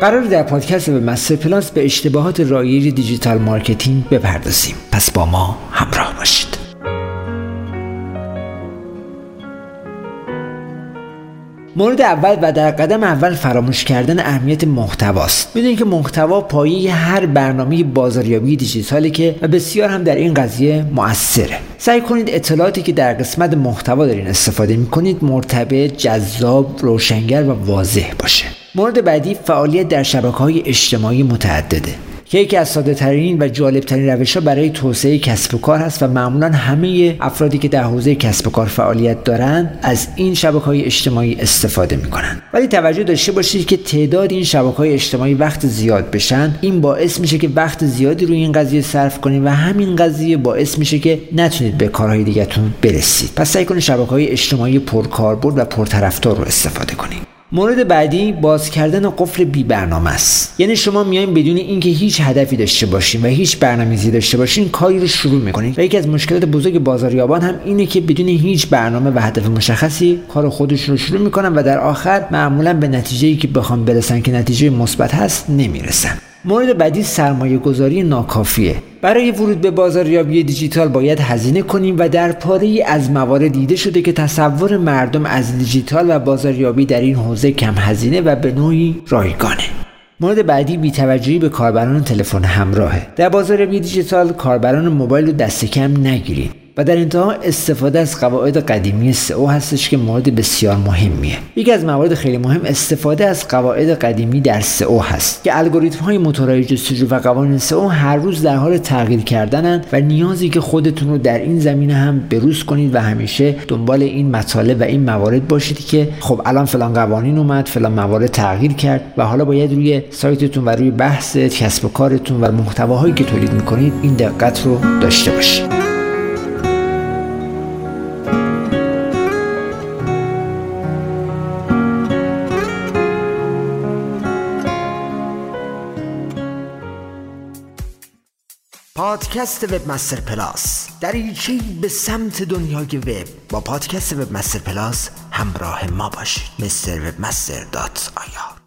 قرار در پادکست وب مستر پلاس به اشتباهات رایج digital marketing بپردازیم. پس با ما همراه باشید. مورد اول و در قدم اول فراموش کردن اهمیت محتواست. می‌دونید که محتوا پایه هر برنامه بازاریابی دیجیتالی که و بسیار هم در این قضیه مؤثره. سعی کنید اطلاعاتی که در قسمت محتوا دارین استفاده می‌کنید مرتبط جذاب روشنگر و واضح باشه. مورد بعدی فعالیت در شبکه های اجتماعی متعدده. که یکی از ساده ترین و جالب ترین روش ها برای توسعه کسب و کار هست و معمولا همه افرادی که در حوزه کسب و کار فعالیت دارند از این شبکه های اجتماعی استفاده می‌کنن. ولی توجه داشته باشید که تعداد این شبکه های اجتماعی وقت زیاد بشن. این باعث میشه که وقت زیادی روی این قضیه صرف کنید و همین قضیه باعث میشه که نتونید به کارهای دیگهتون برسید. پس سعی کنید شبکه های اجتماعی پرکاربرد و پرطرفدار رو استفاده کنید. مورد بعدی باز کردن قفل بی برنامه است. یعنی شما میایم بدون اینکه هیچ هدفی داشته باشین و هیچ برنامه‌ریزی داشته باشین کاری رو شروع می‌کنید و یکی از مشکلات بزرگ بازاریابان هم اینه که بدون هیچ برنامه و هدف مشخصی کار خودشون رو شروع می‌کنن و در آخر معمولا به نتیجه که بخوام برسن که نتیجه مثبت هست نمی‌رسن. مورد بعدی سرمایه گذاری ناکافیه. برای ورود به بازاریابی دیجیتال باید هزینه کنیم و در پاره از موارد دیده شده که تصور مردم از دیجیتال و بازاریابی در این حوزه کم هزینه و به نوعی رایگانه. مورد بعدی بیتوجهی به کاربران تلفن همراهه. در بازاریابی دیجیتال کاربران موبایل رو دست کم نگیرید. و در انتها استفاده از قواعد قدیمی سئو هستش که مورد بسیار مهمیه. یکی از موارد خیلی مهم استفاده از قواعد قدیمی در سئو هست که الگوریتم های موتورهای جستجو و قوانین سئو هر روز در حال تغییر کردنند و نیازی که خودتون رو در این زمینه هم بروز کنید و همیشه دنبال این مطالب و این موارد باشید که خب الان فلان قوانین اومد فلان موارد تغییر کرد و حالا باید روی سایتتون و روی بحث کسب و کارتون و محتواهایی که تولید می‌کنید این دقت رو داشته باشید. پادکست وب مستر پلاس دریچه به سمت دنیای وب با پادکست وب مستر پلاس همراه ما باشید. مستر وب مستر dot IR